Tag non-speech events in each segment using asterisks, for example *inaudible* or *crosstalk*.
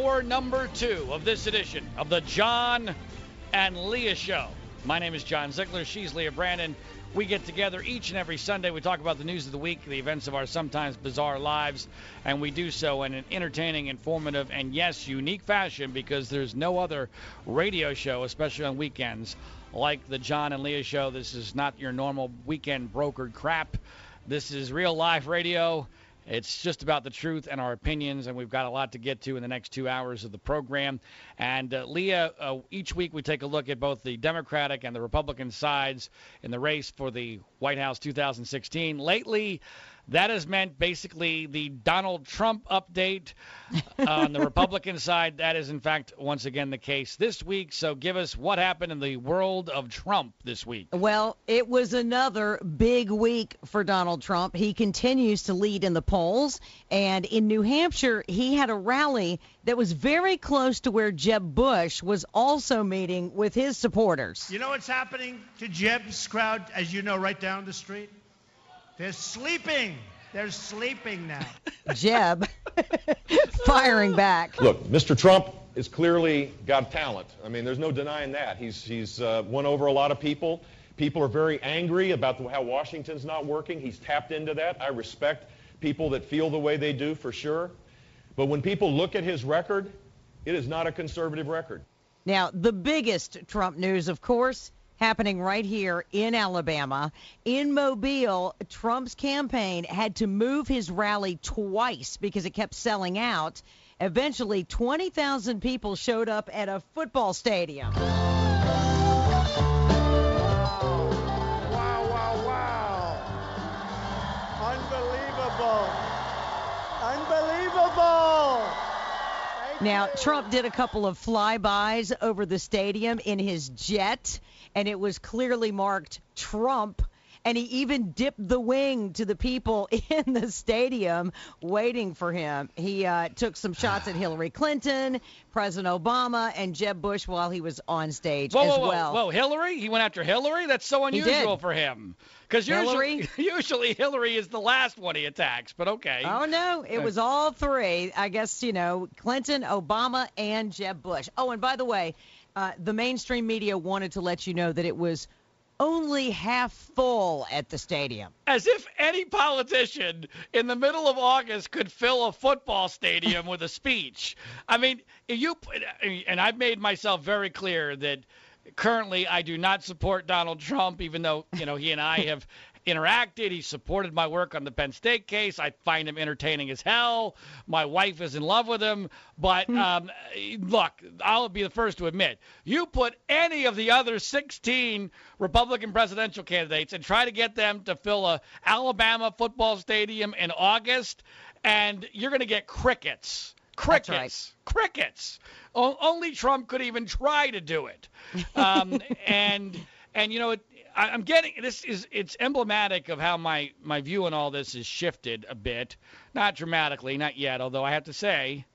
This is our number two of this edition of the John and Leah Show. My name is John Ziegler. She's Leah Brandon. We get together each and every Sunday. We talk about the news of the week, the events of our sometimes bizarre lives, and we do so in an entertaining, informative, and yes, unique fashion because there's no other radio show, especially on weekends, like the John and Leah Show. This is not your normal weekend brokered crap. This is real life radio. It's just about the truth and our opinions, and we've got a lot to get to in the next two hours of the program. And uh, Leah, uh, each week we take a look at both the Democratic and the Republican sides in the race for the White House 2016. Lately, that has meant basically the Donald Trump update *laughs* on the Republican side. That is, in fact, once again the case this week. So give us what happened in the world of Trump this week. Well, it was another big week for Donald Trump. He continues to lead in the polls. And in New Hampshire, he had a rally that was very close to where Jeb Bush was also meeting with his supporters. You know what's happening to Jeb's crowd, as you know, right down the street? They're sleeping. They're sleeping now. *laughs* Jeb *laughs* firing back. Look, Mr. Trump has clearly got talent. I mean, there's no denying that. He's, he's uh, won over a lot of people. People are very angry about the, how Washington's not working. He's tapped into that. I respect people that feel the way they do for sure. But when people look at his record, it is not a conservative record. Now, the biggest Trump news, of course, happening right here in Alabama. In Mobile, Trump's campaign had to move his rally twice because it kept selling out. Eventually, 20,000 people showed up at a football stadium. Wow, wow, wow. Unbelievable. Now, Trump did a couple of flybys over the stadium in his jet, and it was clearly marked Trump. And he even dipped the wing to the people *laughs* in the stadium waiting for him. He uh, took some shots at *sighs* Hillary Clinton, President Obama, and Jeb Bush while he was on stage Whoa, as whoa, well. whoa, Hillary? He went after Hillary? That's so unusual for him. Because usually, Hillary? *laughs* usually Hillary is the last one he attacks, but okay. Oh no, it was all three. I guess you know Clinton, Obama, and Jeb Bush. Oh, and by the way, uh, the mainstream media wanted to let you know that it was only half full at the stadium. As if any politician in the middle of August could fill a football stadium with a speech. I mean, you and I've made myself very clear that currently I do not support Donald Trump, even though you know he and I have interacted. He supported my work on the Penn State case. I find him entertaining as hell. My wife is in love with him. But um, look, I'll be the first to admit, you put any of the other 16 Republican presidential candidates and try to get them to fill a Alabama football stadium in August, and you're going to get crickets. That's right. Crickets. Crickets. O- only Trump could even try to do it. Um, *laughs* and and you know it, I, I'm getting this is it's emblematic of how my my view on all this has shifted a bit, not dramatically, not yet. Although I have to say,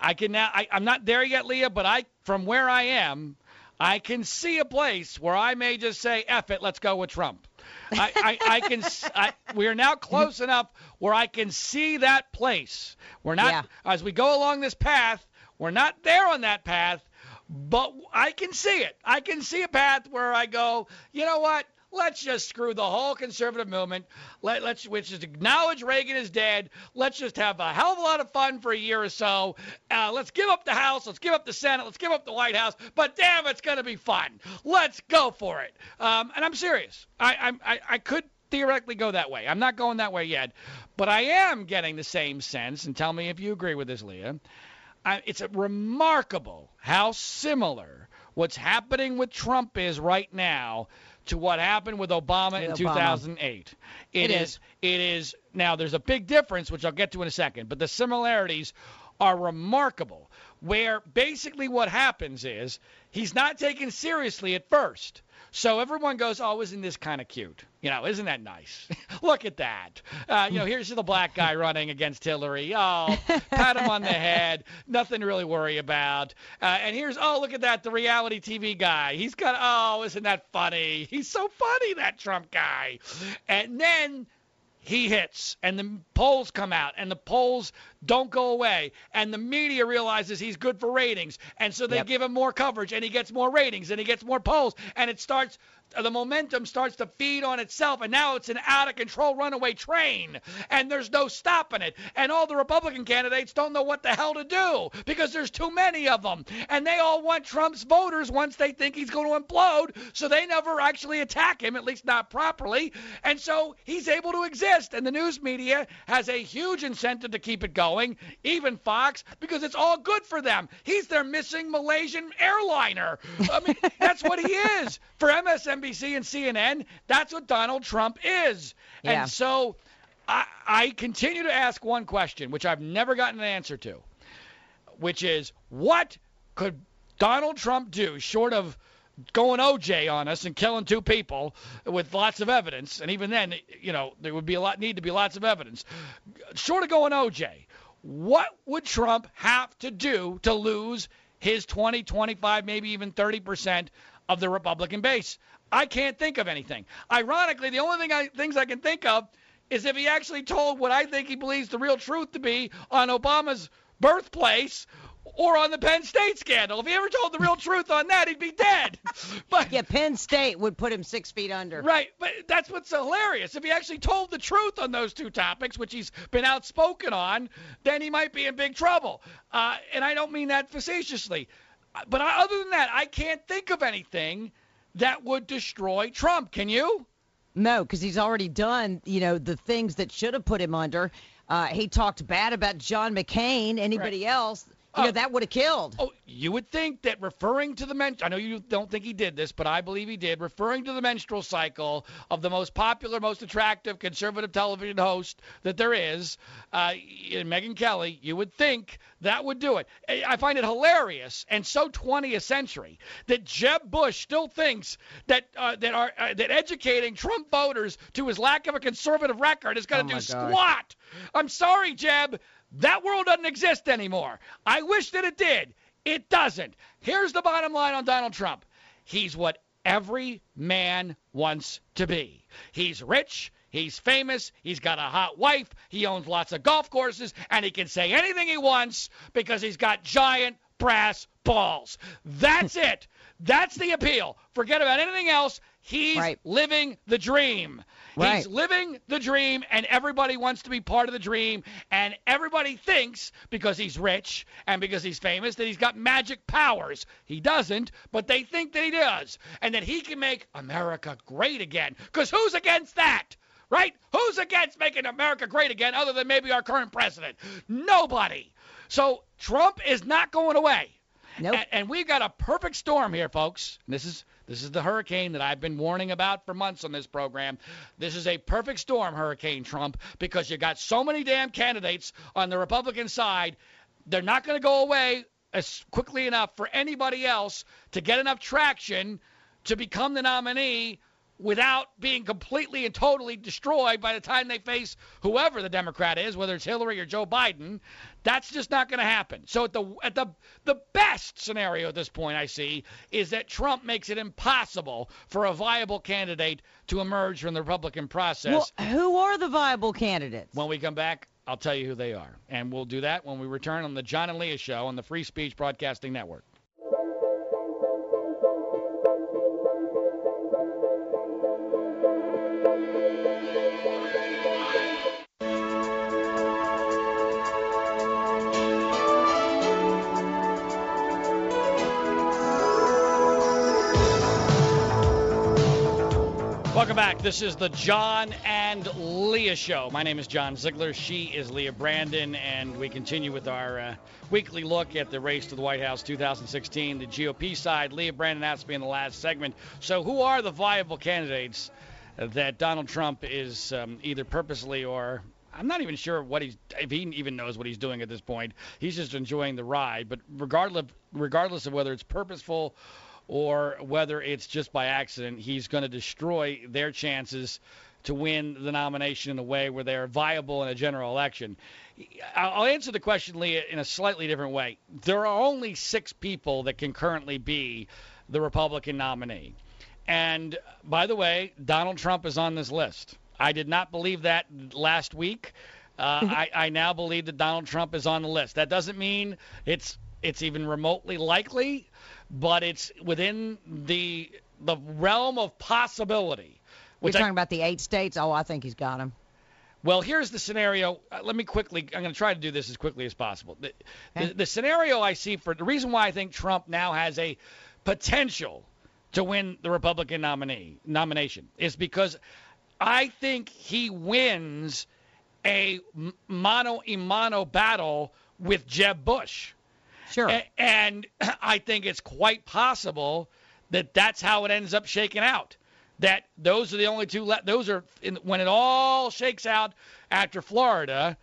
I can now I, I'm not there yet, Leah, but I from where I am, I can see a place where I may just say, "F it, let's go with Trump." I, I, I can. I, we are now close enough where I can see that place. We're not Yeah. as we go along this path. We're not there on that path, but I can see it. I can see a path where I go. You know what? Let's just screw the whole conservative movement. Let, let's which is acknowledge Reagan is dead. Let's just have a hell of a lot of fun for a year or so. Uh, let's give up the House. Let's give up the Senate. Let's give up the White House. But damn, it's going to be fun. Let's go for it. Um, and I'm serious. I, I I could theoretically go that way. I'm not going that way yet, but I am getting the same sense. And tell me if you agree with this, Leah. I, it's remarkable how similar what's happening with Trump is right now to what happened with Obama in Obama. 2008. It is, is. It is. Now, there's a big difference, which I'll get to in a second, but the similarities are remarkable. Where basically what happens is he's not taken seriously at first. So everyone goes, "Oh, isn't this kind of cute? You know, isn't that nice? *laughs* Look at that. Uh, you know, here's the black guy *laughs* running against Hillary. Oh, pat him on the *laughs* head. Nothing to really worry about. Uh, and here's, oh, look at that, the reality TV guy. He's got, oh, isn't that funny? He's so funny, that Trump guy. And then he hits and the polls come out and the polls don't go away and the media realizes he's good for ratings and so they Yep. give him more coverage and he gets more ratings and he gets more polls and it starts the momentum starts to feed on itself and now it's an out of control runaway train and there's no stopping it. And all the republican candidates don't know what the hell to do because there's too many of them. And they all want trump's voters once they think he's going to implode so they never actually attack him at least not properly. And so he's able to exist and the news media has a huge incentive to keep it going even fox because it's all good for them. He's their missing malaysian airliner. I mean that's what he is. For msnbc and cnn that's what donald trump is Yeah. and so I, I continue to ask one question which i've never gotten an answer to which is what could Donald Trump do short of going OJ on us and killing two people with lots of evidence, and even then, you know, there would be a lot need to be lots of evidence. Short of going OJ, what would Trump have to do to lose his 20, 25, maybe even 30 percent of the Republican base? I can't think of anything. Ironically, the only thing I, things I can think of is if he actually told what I think he believes the real truth to be on Obama's birthplace or on the Penn State scandal. If he ever told the real *laughs* truth on that, he'd be dead. *laughs* But Yeah, Penn State would put him six feet under. Right, but that's what's hilarious. If he actually told the truth on those two topics, which he's been outspoken on, then he might be in big trouble. Uh, and I don't mean that facetiously. But I, other than that, I can't think of anything that would destroy Trump. Can you? No, because he's already done, you know, the things that should have put him under. Uh, he talked bad about John McCain. Anybody else, you Oh. know, that would have killed. Oh, you would think that referring to the men I know you don't think he did this, but I believe he did, referring to the menstrual cycle of the most popular, most attractive conservative television host that there is, uh, Megyn Kelly, you would think that would do it. I I find it hilarious and so 20th century that Jeb Bush still thinks that uh, that are uh, that educating Trump voters to his lack of a conservative record is going Oh to my do gosh. squat. I'm sorry, Jeb. That world doesn't exist anymore. I wish that it did. It doesn't. Here's the bottom line on Donald Trump. He's what every man wants to be. He's rich, he's famous, he's got a hot wife, he owns lots of golf courses, and he can say anything he wants because he's got giant brass balls. That's *laughs* it. That's the appeal. Forget about anything else. He's Right. living the dream. He's living the dream, and everybody wants to be part of the dream. And everybody thinks because he's rich and because he's famous that he's got magic powers. He doesn't, but they think that he does, and that he can make America great again. Because who's against that? Right? Who's against making America great again other than maybe our current president? Nobody. So Trump is not going away. Nope. And, and we've got a perfect storm here, folks. This is this is the hurricane that I've been warning about for months on this program. This is a perfect storm, Hurricane Trump, because you got so many damn candidates on the Republican side. They're not going to go away as quickly enough for anybody else to get enough traction to become the nominee without being completely and totally destroyed by the time they face whoever the Democrat is, whether it's Hillary or Joe Biden. That's just not going to happen. So at the at the the best scenario at this point I see is that Trump makes it impossible for a viable candidate to emerge from the Republican process. Well, who are the viable candidates? When we come back, I'll tell you who they are. And we'll do that when we return on the John and Leah Show on the Free Speech Broadcasting Network. Welcome back. This is the John and Leah Show. My name is John Ziegler. She is Leah Brandon, and we continue with our uh, weekly look at the race to the White House 2016. The GOP side, Leah Brandon asked me in the last segment. So, who are the viable candidates that Donald Trump is um, either purposely or I'm not even sure what he's if he even knows what he's doing at this point. He's just enjoying the ride. But regardless regardless of whether it's purposeful or whether it's just by accident, he's going to destroy their chances to win the nomination in a way where they are viable in a general election. I'll I'll answer the question, Leah, in a slightly different way. There are only six people that can currently be the Republican nominee. And by the way, Donald Trump is on this list. I did not believe that last week. Uh, I, I now believe that Donald Trump is on the list. That doesn't mean it's it's even remotely likely, but it's within the the realm of possibility. We're Which I- talking about the eight states. Oh, I think he's got them. well, here's the scenario. Uh, let me quickly. I'm going to try to do this as quickly as possible. The, Okay. the, the scenario I see for the reason why I think Trump now has a potential to win the Republican nominee nomination is because I think he wins a mano a mano battle with Jeb Bush. Sure. A- and *clears throat* I think it's quite possible that that's how it ends up shaking out. That those are the only two. Le- those are in, when it all shakes out after Florida.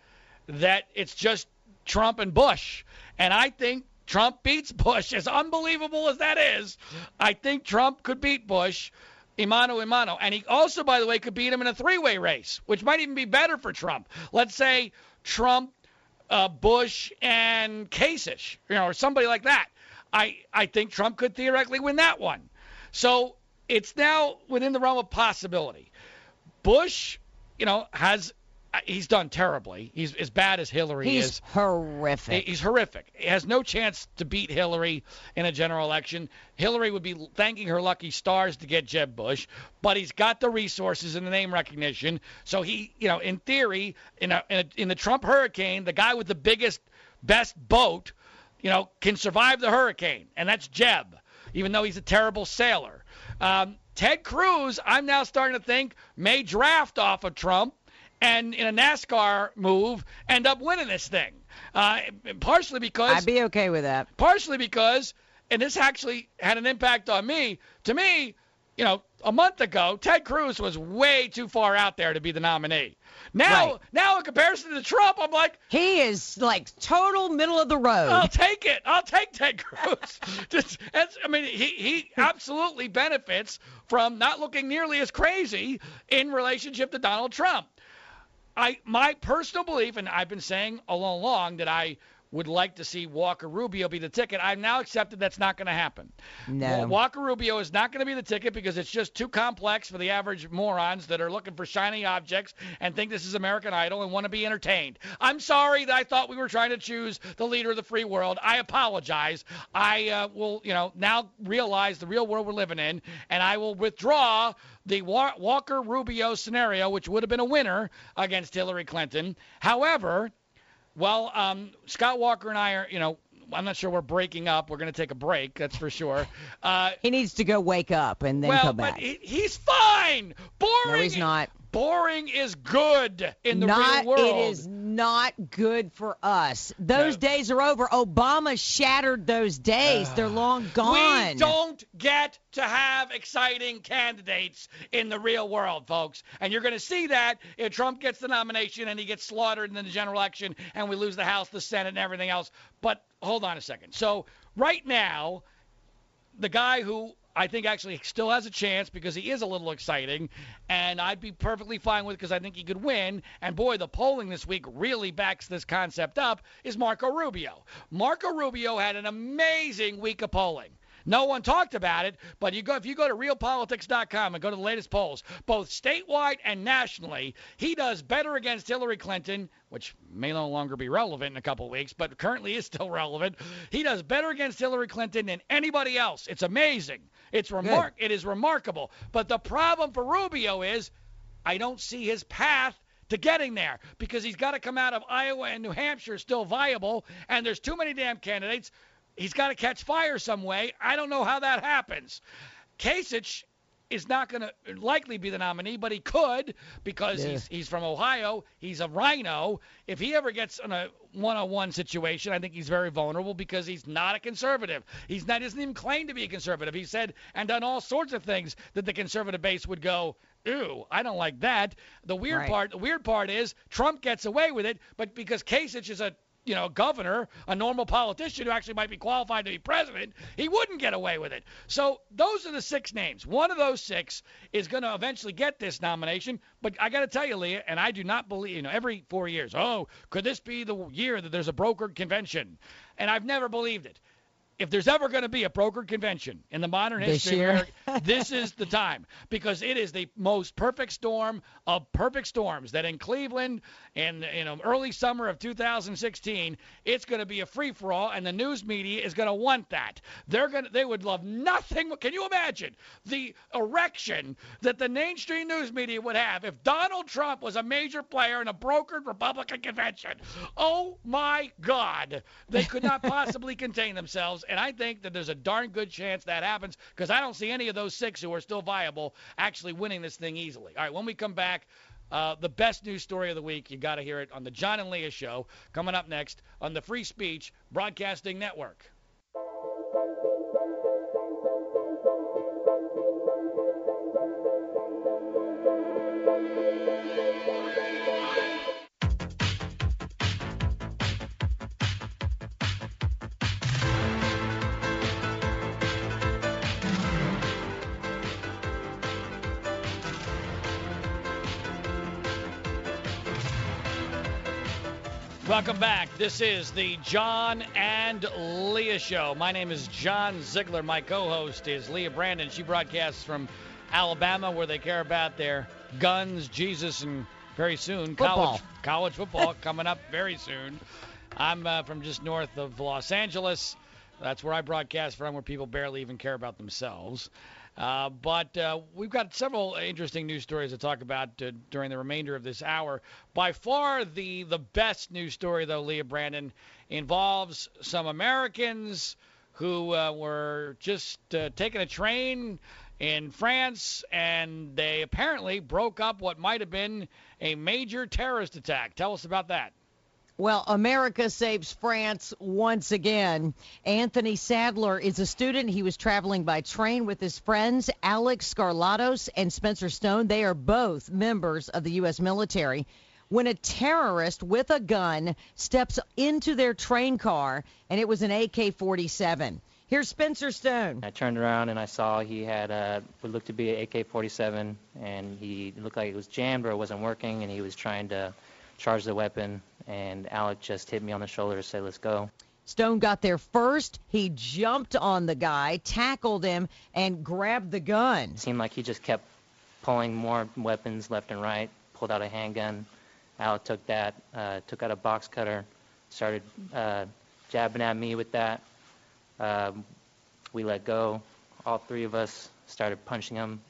That it's just Trump and Bush, and I think Trump beats *laughs* Bush. As unbelievable as that is, I think Trump could beat Bush. Imano Imano. And he also, by the way, could beat him in a three way race, which might even be better for Trump. Let's say Trump, uh, Bush, and Kasich, you know, or somebody like that. I, I think Trump could theoretically win that one. So it's now within the realm of possibility. Bush, you know, has he's done terribly. He's as bad as Hillary he's is. horrific. He's horrific. He has no chance to beat Hillary in a general election. Hillary would be thanking her lucky stars to get Jeb Bush, but he's got the resources and the name recognition. So he, you know, in theory, in a, in, a, in the Trump hurricane, the guy with the biggest, best boat, you know, can survive the hurricane, and that's Jeb, even though he's a terrible sailor. Um, Ted Cruz, I'm now starting to think may draft off of Trump and in a NASCAR move end up winning this thing. Uh, partially because I'd be okay with that. partially because, and this actually had an impact on me. To me, you know, a month ago, Ted Cruz was way too far out there to be the nominee. Now, Right. now in comparison to Trump, I'm like, He is like total middle of the road. I'll take it. I'll take Ted Cruz. *laughs* Just, I mean, he, he absolutely benefits from not looking nearly as crazy in relationship to Donald Trump. I my personal belief, and I've been saying all along that I would like to see Walker Rubio be the ticket. I've now accepted that's not going to happen. No. Wa- Walker Rubio is not going to be the ticket because it's just too complex for the average morons that are looking for shiny objects and think this is American Idol and want to be entertained. I'm sorry that I thought we were trying to choose the leader of the free world. I apologize. I uh, will, you know, now realize the real world we're living in, and I will withdraw the Wa- Walker Rubio scenario, which would have been a winner against Hillary Clinton. However, well, um, Scott Walker and I are, you know, I'm not sure we're breaking up. We're going to take a break, that's for sure. Uh, he needs to go wake up and then well, come but back. he, he's fine. Boring. no, he's not. Boring is good in the not, real world. It is not good for us. Those No. days are over. Obama shattered those days. They're ah. long gone. We don't get to have exciting candidates in the real world, folks. And you're going to see that if Trump gets the nomination and he gets slaughtered in the general election and we lose the House, the Senate, and everything else. But hold on a second. So, right now, the guy who I think actually still has a chance because he is a little exciting, and I'd be perfectly fine with because I think he could win. And boy, the polling this week really backs this concept up. Is Marco Rubio? Marco Rubio had an amazing week of polling. No one talked about it, but you go if you go to realpolitics.com and go to the latest polls, both statewide and nationally, he does better against Hillary Clinton, which may no longer be relevant in a couple of weeks, but currently is still *laughs* relevant. He does better against Hillary Clinton than anybody else. It's amazing. It's remark it is remarkable. But the problem for Rubio is I don't see his path to getting there because he's got to come out of Iowa and New Hampshire still viable, and there's too many damn candidates. He's got to catch fire some way. I don't know how that happens. Kasich is not going to likely be the nominee, but he could because Yeah. he's he's from Ohio. He's a RINO. If he ever gets in a one-on-one situation, I think he's very vulnerable because he's not a conservative. He's not doesn't even claim to be a conservative. He said and done all sorts of things that the conservative base would go, "Ew, I don't like that." The weird Right. part, the weird part is Trump gets away with it, but because Kasich is a you know, governor, a normal politician who actually might be qualified to be president, he wouldn't get away with it. So those are the six names. One of those six is going to eventually get this nomination. But I got to tell you, Leah, and I do not believe, you know, every four years, oh, could this be the year that there's a brokered convention? And I've never believed it. If there's ever going to be a brokered convention in the modern This history year? of America, this is the time because it is the most perfect storm of perfect storms that in Cleveland in you early summer of 2016 it's going to be a free for all and the news media is going to want that. They're going to they would love nothing. Can you imagine the erection that the mainstream news media would have if Donald Trump was a major player in a brokered Republican convention? Oh my God, they could not *laughs* possibly contain themselves, and I think that there's a darn good chance that happens because I don't see any of those six who are still viable actually winning this thing easily. All right, when we come back. Uh, the best news story of the week. You got to hear it on the John and Leah Show. Coming up next on the Free Speech Broadcasting Network. Welcome back. This is the John and Leah Show. My name is John Ziegler. My co host is Leah Brandon. She broadcasts from Alabama, where they care about their guns, Jesus, and very soon college, Football. college football coming up very soon. I'm uh, from just north of Los Angeles. That's where I broadcast from, where people barely even care about themselves. Uh, but uh, we've got several interesting news stories to talk about uh, during the remainder of this hour. By far, the the best news story, though, Leah Brandon, involves some Americans who uh, were just uh, taking a train in France, and they apparently broke up what might have been a major terrorist attack. Tell us about that. Well, America saves France once again. Anthony Sadler is a student. He was traveling by train with his friends, Alex Skarlatos and Spencer Stone. They are both members of the U.S. military. When a terrorist with a gun steps into their train car, and it was an AK 47. Here's Spencer Stone. I turned around and I saw he had uh, what looked to be an AK-47, and he looked like it was jammed or it wasn't working, and he was trying to charge the weapon. And Alek just hit me on the shoulder to say, "Let's go." Stone got there first. He jumped on the guy, tackled him, and grabbed the gun. It seemed like he just kept pulling more weapons left and right. Pulled out a handgun. Alek took that, uh, took out a box cutter, started uh, jabbing at me with that. Um, we let go. All three of us started punching him.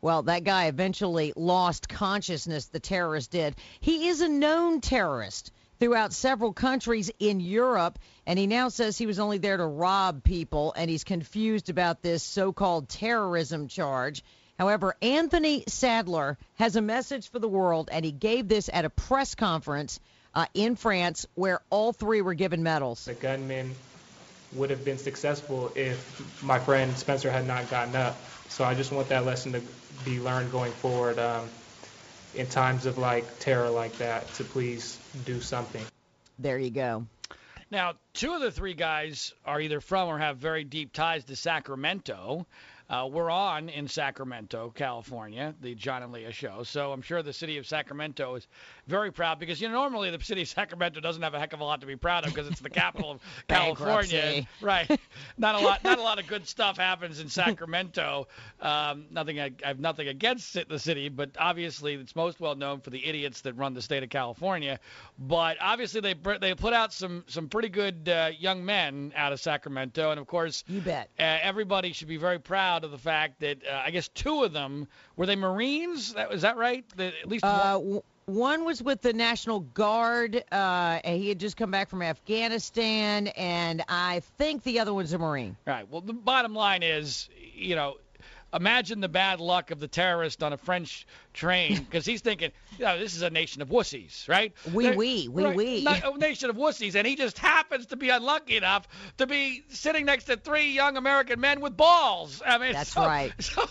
Well, that guy eventually lost consciousness, the terrorist did. He is a known terrorist throughout several countries in Europe, and he now says he was only there to rob people, and he's confused about this so called terrorism charge. However, Anthony Sadler has a message for the world, and he gave this at a press conference uh, in France where all three were given medals. The gunman would have been successful if my friend Spencer had not gotten up. So I just want that lesson to be learned going forward um, in times of like terror like that to please do something. There you go. Now, two of the three guys are either from or have very deep ties to Sacramento. Uh, we're on in Sacramento, California, the John and Leah show. So I'm sure the city of Sacramento is very proud because you know normally the city of *laughs* Sacramento doesn't have a heck of a lot to be proud of because it's the capital of *laughs* California. *laughs* Right. Not a lot. Not a lot of good stuff happens in Sacramento. Um, nothing. I, I have nothing against it, the city, but obviously it's most well known for the idiots that run the state of California. But obviously they they put out some some pretty good uh, young men out of Sacramento, and of course You bet. uh, everybody should be very proud of the fact that uh, I guess two of them were they Marines? That was that right? That at least Uh, one, w- one was with the National Guard, uh, and he had just come back from Afghanistan, and I think the other one's a Marine. right. Well, the bottom line is, you know, imagine the bad luck of the terrorist on a French train *laughs* because he's thinking, you know, this is a nation of wussies, right? Oui, They're- oui, oui, right, oui. not A nation of wussies, and he just happens to be unlucky enough to be sitting next to three young American men with balls. I mean, That's so- right. *laughs* So,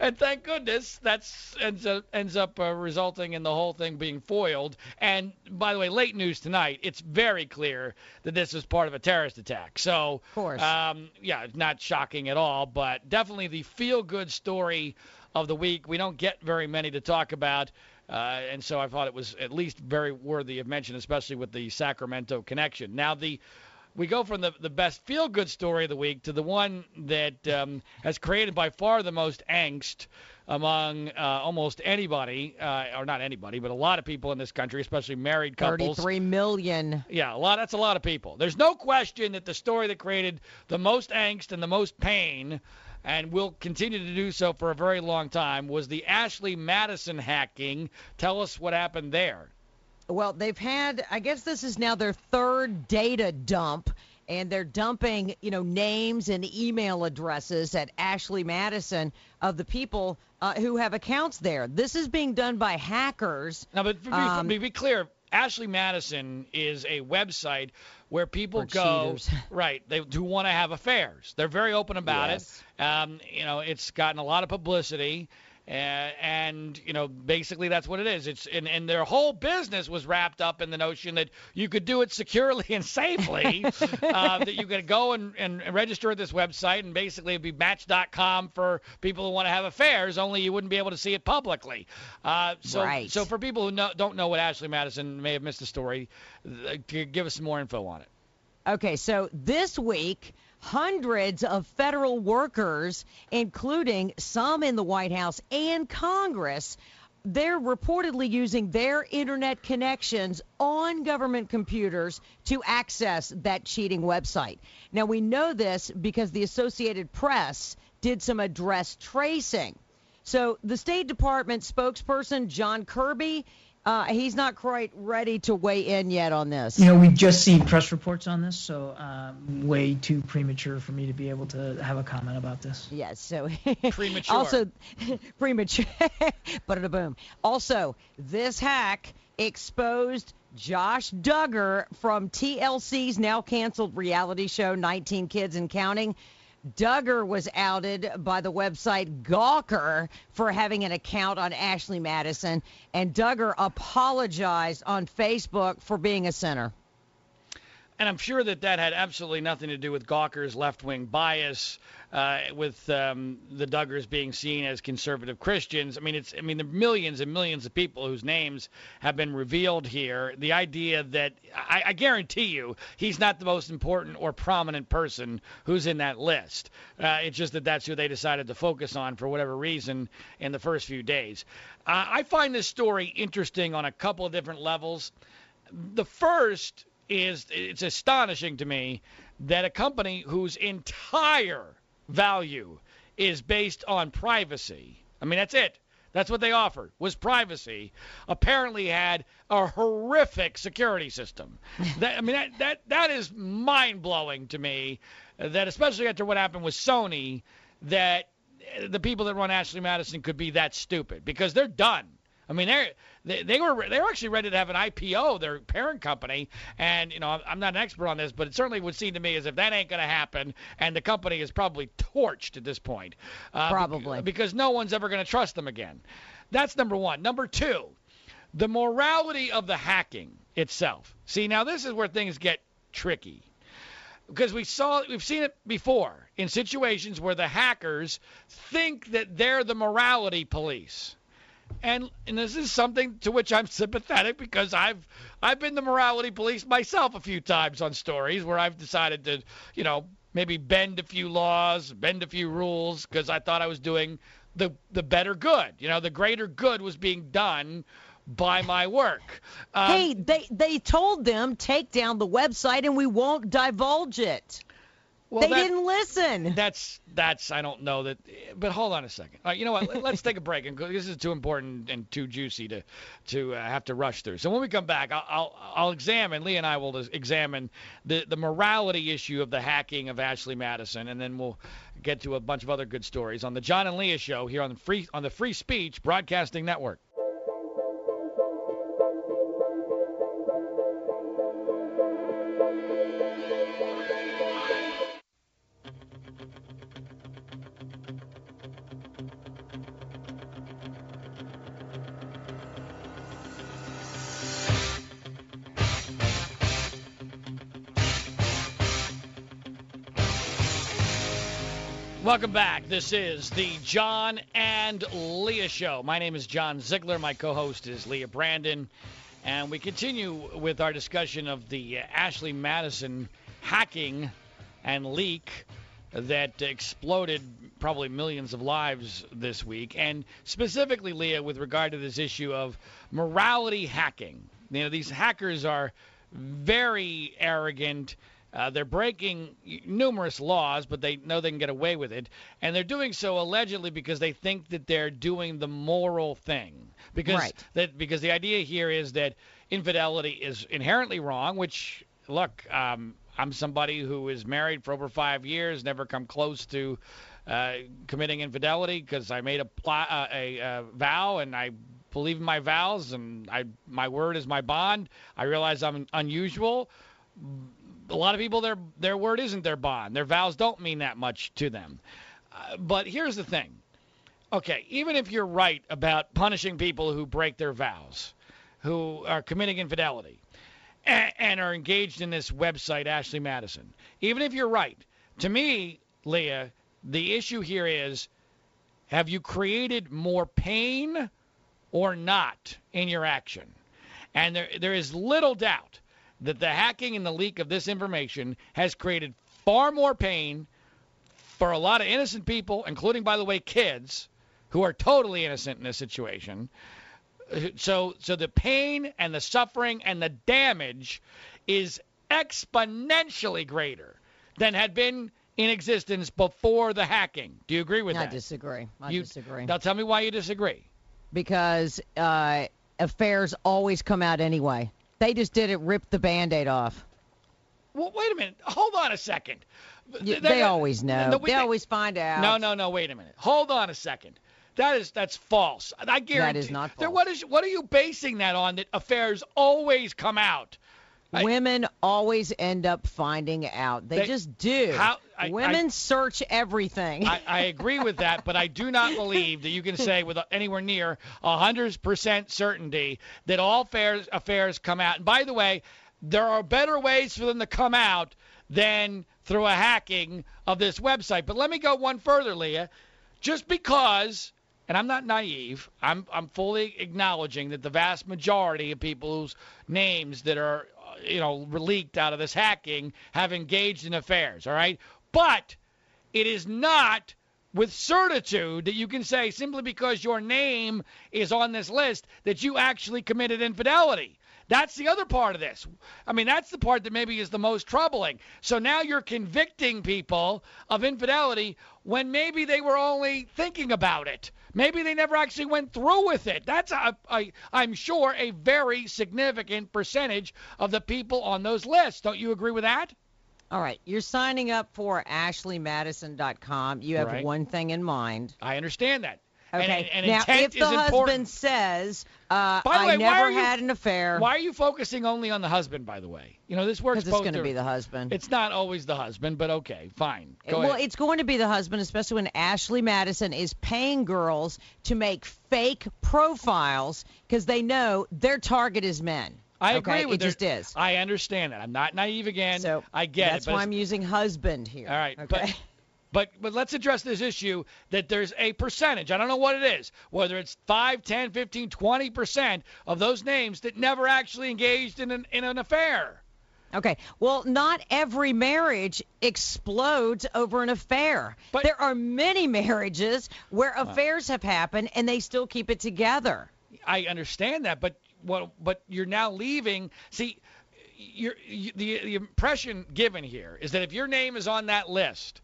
and thank goodness that's ends up ends up uh, resulting in the whole thing being foiled. And by the way, late news tonight. It's very clear that this is part of a terrorist attack. So, Of course. um, yeah, it's not shocking at all, but definitely the feel-good story of the week. We don't get very many to talk about. Uh, and so I thought it was at least very worthy of mention, especially with the Sacramento connection. Now, the we go from the, the best feel good story of the week to the one that um, has created by far the most angst among uh, almost anybody, uh, or not anybody, but a lot of people in this country, especially married couples. 33 million. Yeah, a lot. That's a lot of people. There's no question that the story that created the most angst and the most pain, and will continue to do so for a very long time, was the Ashley Madison hacking. Tell us what happened there. Well, they've had, I guess this is now their third data dump, and they're dumping, you know, names and email addresses at Ashley Madison of the people uh, who have accounts there. This is being done by hackers. Now, but be, Um, to be clear, Ashley Madison is a website where people For go, cheaters. *laughs* right, they do want to have affairs. They're very open about Yes. it. Um, you know, it's gotten a lot of publicity. And you know, basically that's what it is. It's and, and their whole business was wrapped up in the notion that you could do it securely *laughs* and safely. *laughs* uh, that you could go and, and register at this website, and basically it'd be Match.com for people who want to have affairs. Only you wouldn't be able to see it publicly. Uh, so, Right. so for people who know, don't know what Ashley Madison may have missed the story, uh, give us some more info on it. Okay, so this week, hundreds of federal workers, including some in the White House and Congress, they're reportedly using their internet connections on government computers to access that cheating website. Now, we know this because the Associated Press did some address tracing. So, the State Department spokesperson, John Kirby, uh, he's not quite ready to weigh in yet on this. You know, we've just seen press reports on this, so um, way too premature for me to be able to have a comment about this. Yes, so *laughs* Premature. Also, *laughs* premature. but a boom. Also, this hack exposed Josh Duggar from TLC's now canceled reality show 19 Kids and Counting. Duggar was outed by the website Gawker for having an account on Ashley Madison, and Duggar apologized on Facebook for being a sinner. And I'm sure that that had absolutely nothing to do with Gawker's left-wing bias, uh, with um, the Duggars being seen as conservative Christians. I mean, it's I mean, the millions and millions of people whose names have been revealed here. The idea that I, I guarantee you, he's not the most important or prominent person who's in that list. Uh, it's just that that's who they decided to focus on for whatever reason in the first few days. Uh, I find this story interesting on a couple of different levels. The first is it's astonishing to me that a company whose entire value is based on privacy. I mean, that's it. That's what they offered was privacy. Apparently had a horrific security system. *laughs* that, I mean, that that that is mind blowing to me. That especially after what happened with Sony, that the people that run Ashley Madison could be that stupid because they're done. I mean, they're, they they were they were actually ready to have an IPO, their parent company, and you know I'm- not an expert on this, but it certainly would seem to me as if that ain't going to happen, and the company is probably torched at this point. Uh, Probably. because no one's ever going to trust them again. That's number one. Number two, the morality of the hacking itself. See, now this is where things get tricky because we saw we've seen it before in situations where the hackers think that they're the morality police. And and this is something to which I'm sympathetic because I've I've been the morality police myself a few times on stories where I've decided to, you know, maybe bend a few laws, bend a few rules because I thought I was doing the the better good. You know, the greater good was being done by my work. Um, hey, they they told them take down the website and we won't divulge it. Well, they that- didn't listen. That's that's I don't know that, but hold on a second. All right, you know what? Let's take a break, and this is too important and too juicy to to uh, have to rush through. So when we come back, I'll I'll, I'll examine. Lee and I will examine the the morality issue of the hacking of Ashley Madison, and then we'll get to a bunch of other good stories on the John and Leah show here on the free on the Free Speech Broadcasting Network. Welcome back. This is the John and Leah Show. My name is John Ziegler. My co host is Leah Brandon. And we continue with our discussion of the Ashley Madison hacking and leak that exploded probably millions of lives this week, and specifically, Leah, with regard to this issue of morality hacking. You know, these hackers are very arrogant. Uh, they're breaking numerous laws, but they know they can get away with it, and they're doing so allegedly because they think that they're doing the moral thing. Because Right. that because the idea here is that infidelity is inherently wrong. Which look, um, I'm somebody who is married for over five years, never come close to uh, committing infidelity because I made a, pl- uh, a uh, vow and I believe in my vows and I my word is my bond. I realize I'm unusual. A lot of people their their word isn't their bond. Their vows don't mean that much to them. Uh, but here's the thing. Okay, even if you're right about punishing people who break their vows, who are committing infidelity, and, and are engaged in this website, Ashley Madison, even if you're right, to me, Leah, the issue here is have you created more pain or not in your action? And there, there is little doubt that the hacking and the leak of this information has created far more pain for a lot of innocent people, including, by the way, kids who are totally innocent in this situation. So, so the pain and the suffering and the damage is exponentially greater than had been in existence before the hacking. Do you agree with I that? I disagree. I You- disagree. Now tell me why you disagree. because uh, affairs always come out anyway. They just did it, ripped the band-aid off. Well, wait a minute. Hold on a second. They, that- always know. no, we- they always find out. No, no, no. Wait a minute. Hold on a second. That is that's false. I guarantee. is not Then false. What is what are you basing that on? That affairs always come out. I- Women always end up finding out. They, They- just do. How- I- Women I- search everything. I, I agree with that, but I do not believe that you can say with anywhere near 100% certainty that all affairs, affairs come out. And by the way, there are better ways for them to come out than through a hacking of this website. But let me go one further, Leah. Just because, and I'm not naive, I'm, I'm fully acknowledging that the vast majority of people whose names that are, you know, leaked out of this hacking have engaged in affairs, all right? But it is not with certitude that you can say simply because your name is on this list that you actually committed infidelity. That's the other part of this. I mean, that's the part that maybe is the most troubling. So now you're convicting people of infidelity when maybe they were only thinking about it. Maybe they never actually went through with it. That's, a, a, I'm sure, a very significant percentage of the people on those lists. Don't you agree with that? All right, you're signing up for ashleymadison.com. You have Right. one thing in mind. I understand that. And- Okay. And, now, if the husband important. says, uh, By the "I way, why never you- had an affair," Why are you focusing only on the husband, by the way? You know, this works because it's going to be the husband. It's not always the husband, but okay, fine. Go well, ahead. it's going to be the husband, especially when Ashley Madison is paying girls to make fake profiles because they know their target is men. I okay? agree with it just is. I understand that. I'm not naive again. So I get that's it. but why I'm using husband here. All right, Okay. but but but let's address this issue that there's a percentage. I don't know what it is, whether it's 5, 10, 15, 20 percent of those names that never actually engaged in an in an affair. Okay. Well, not every marriage explodes over an affair. But- there are many marriages where affairs have happened and they still keep it together. I understand that, but what? But you're now leaving. See, you're, you, the the impression given here is that if your name is on that list,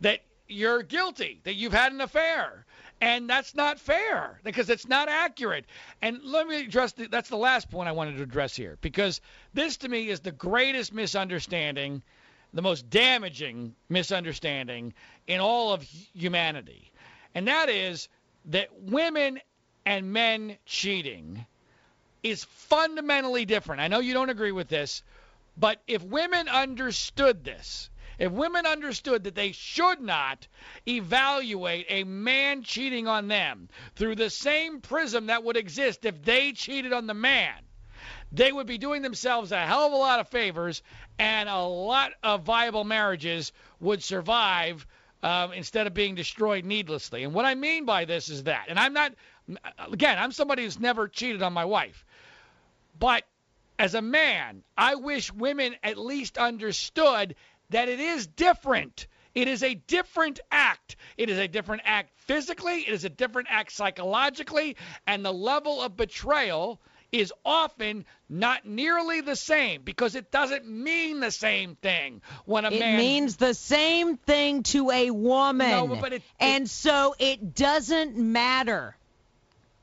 that you're guilty, that you've had an affair, and that's not fair because it's not accurate. And let me address the, that's the last point I wanted to address here because this to me is the greatest misunderstanding, the most damaging misunderstanding in all of humanity, and that is that women and men cheating is fundamentally different. I know you don't agree with this, but if women understood this, if women understood that they should not evaluate a man cheating on them through the same prism that would exist if they cheated on the man, they would be doing themselves a hell of a lot of favors, and a lot of viable marriages would survive um, instead of being destroyed needlessly. And what I mean by this is that, and I'm not, again, I'm somebody who's never cheated on my wife, but as a man, I wish women at least understood that it is different. It is a different act. It is a different act physically, it is a different act psychologically, and the level of betrayal is often not nearly the same because it doesn't mean the same thing when a It man It means the same thing to a woman. No, but it- and so it doesn't matter.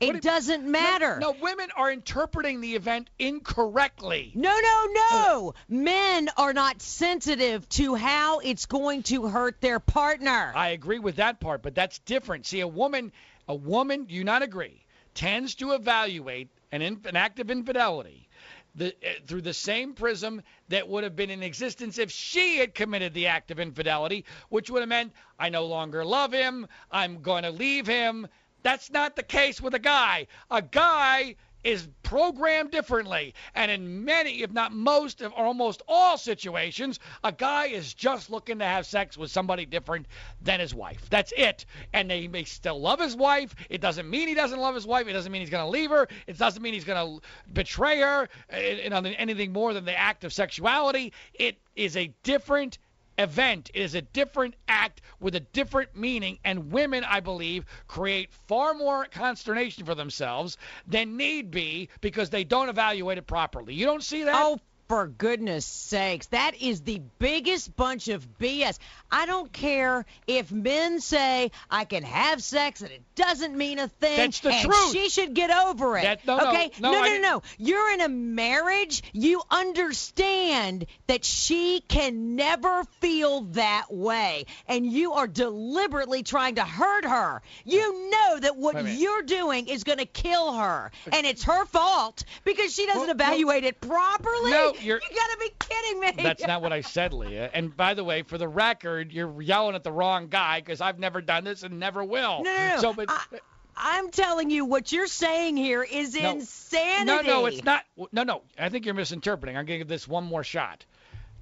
It if- doesn't matter. No, women are interpreting the event incorrectly. No, no, no. Men are not sensitive to how it's going to hurt their partner. I agree with that part, but that's different. See, a woman, a woman, do you not agree, tends to evaluate an, in, an act of infidelity the, uh, through the same prism that would have been in existence if she had committed the act of infidelity, which would have meant I no longer love him, I'm going to leave him. That's not the case with a guy. A guy is programmed differently. And in many, if not most, or almost all situations, a guy is just looking to have sex with somebody different than his wife. That's it. And he may still love his wife. It doesn't mean he doesn't love his wife. It doesn't mean he's going to leave her. It doesn't mean he's going to betray her eh, eh, in, in anything more than the act of sexuality. It is a different event. It is a different act with a different meaning, and women, I believe, create far more consternation for themselves than need be because they don't evaluate it properly. You don't see that? Oh, for goodness sakes. That is the biggest bunch of BS. I don't care if men say I can have sex and it doesn't mean a thing. That's the and truth. She should get over it. That- no, no, okay? no, no, I no, no. You're in a marriage. You understand that she can never feel that way. And you are deliberately trying to hurt her. You know that what Wait a minute. you're doing is going to kill her. And it's her fault because she doesn't Well, no. evaluate it properly. No, you're- You gotta be kidding me. That's not what I said, Leah. And by the way, for the record, you're yelling at the wrong guy because I've never done this and never will. No, no, no. So, but I, I'm telling you, what you're saying here is No. insanity. No, no, it's not. No, no. I think you're misinterpreting. I'm going to give this one more shot.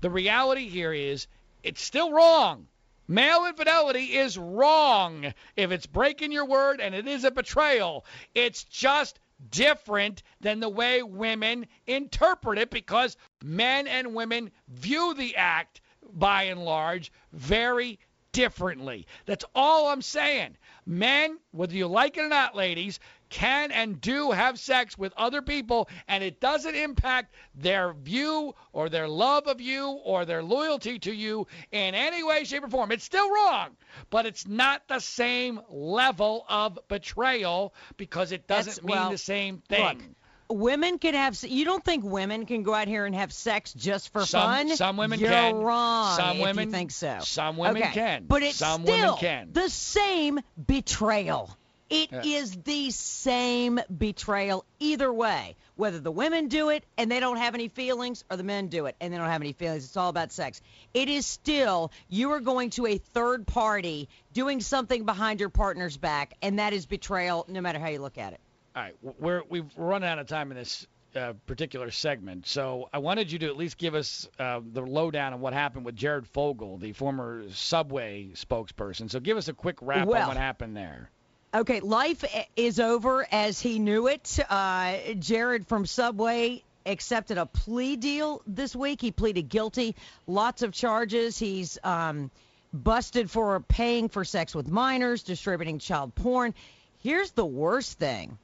The reality here is it's still wrong. Male infidelity is wrong. If it's breaking your word and it is a betrayal, it's just different than the way women interpret it because men and women view the act by and large very differently. That's all I'm saying. Men, whether you like it or not, ladies, can and do have sex with other people, and it doesn't impact their view or their love of you or their loyalty to you in any way, shape, or form. It's still wrong, but it's not the same level of betrayal because it doesn't That's- mean well, the same thing. Women can have. You don't think women can go out here and have sex just for Some- fun? some women You're can. wrong. Some women- think so. some women okay. can. But it's Some still women can. the same betrayal. It Yeah. is the same betrayal either way. Whether the women do it and they don't have any feelings, or the men do it and they don't have any feelings. It's all about sex. It is still you are going to a third party doing something behind your partner's back, and that is betrayal, no matter how you look at it. All right, we're we've run out of time in this uh, particular segment, so I wanted you to at least give us uh, the lowdown on what happened with Jared Fogle, the former Subway spokesperson. So give us a quick wrap Well, on what happened there. Okay, life is over as he knew it. Uh, Jared from Subway accepted a plea deal this week. He pleaded guilty, lots of charges. He's um, busted for paying for sex with minors, distributing child porn. Here's the worst thing.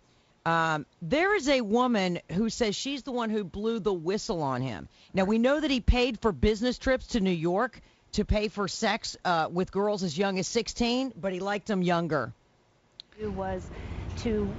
Um, there is a woman who says she's the one who blew the whistle on him. Now we know that he paid for business trips to New York to pay for sex uh, with girls as young as 16, but he liked them younger. Do was to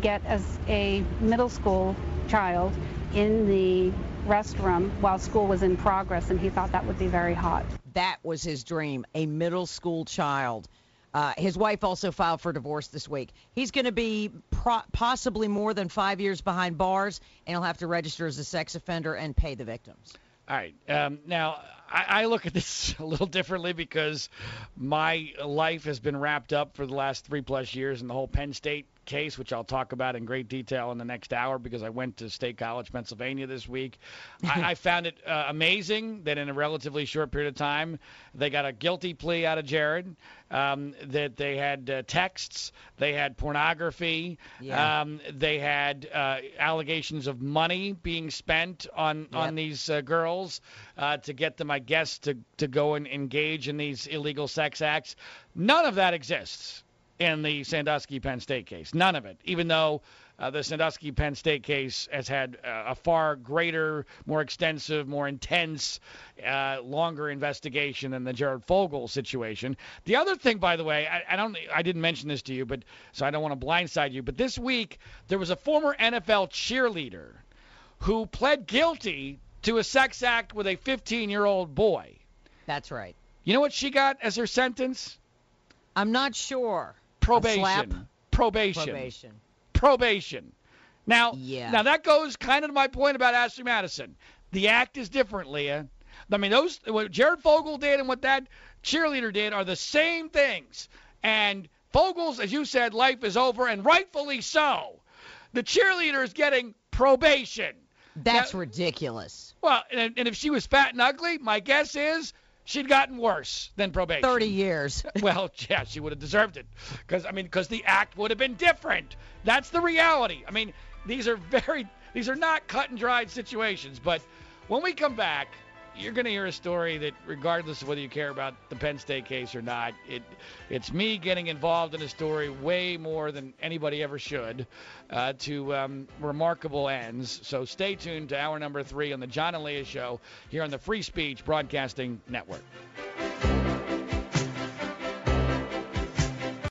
get as a middle school child in the restroom while school was in progress, and he thought that would be very hot. That was his dream, a middle school child. Uh, his wife also filed for divorce this week. He's going to be pro- possibly more than five years behind bars, and he'll have to register as a sex offender and pay the victims. All right. Um, now, I, I look at this *laughs* a little differently because my life has been wrapped up for the last three plus years in the whole Penn State case, which I'll talk about in great detail in the next hour because I went to State College, Pennsylvania this week. *laughs* I, I found it uh, amazing that in a relatively short period of time, they got a guilty plea out of Jared, um, that they had uh, texts, they had pornography, Yeah. um, they had uh, allegations of money being spent on, on these uh, girls uh, to get them, I guess, to, to go and engage in these illegal sex acts. None of that exists in the Sandusky Penn State case. None of it, even though uh, the Sandusky Penn State case has had uh, a far greater, more extensive, more intense, uh, longer investigation than the Jared Fogle situation. The other thing, by the way, I, I don't, I didn't mention this to you, but so I don't want to blindside you. But this week there was a former NFL cheerleader who pled guilty to a sex act with a 15-year-old boy. That's right. You know what she got as her sentence? I'm not sure. Probation. slap? Probation. Probation. Probation. Now, Yeah. now that goes kind of to my point about Ashley Madison. The act is different, Leah. I mean, those what Jared Fogle did and what that cheerleader did are the same things. And Fogle's, as you said, life is over, and rightfully so. The cheerleader is getting probation. That's Now- ridiculous. Well, and, and if she was fat and ugly, my guess is she'd gotten worse than probation. 30 years. *laughs* Well, yeah, she would have deserved it, because I mean, because the act would have been different. That's the reality. I mean, these are very, these are not cut and dried situations. But when we come back, you're going to hear a story that, regardless of whether you care about the Penn State case or not, it, it's me getting involved in a story way more than anybody ever should, uh, to um, remarkable ends. So stay tuned to hour number three on the John and Leah Show here on the Free Speech Broadcasting Network.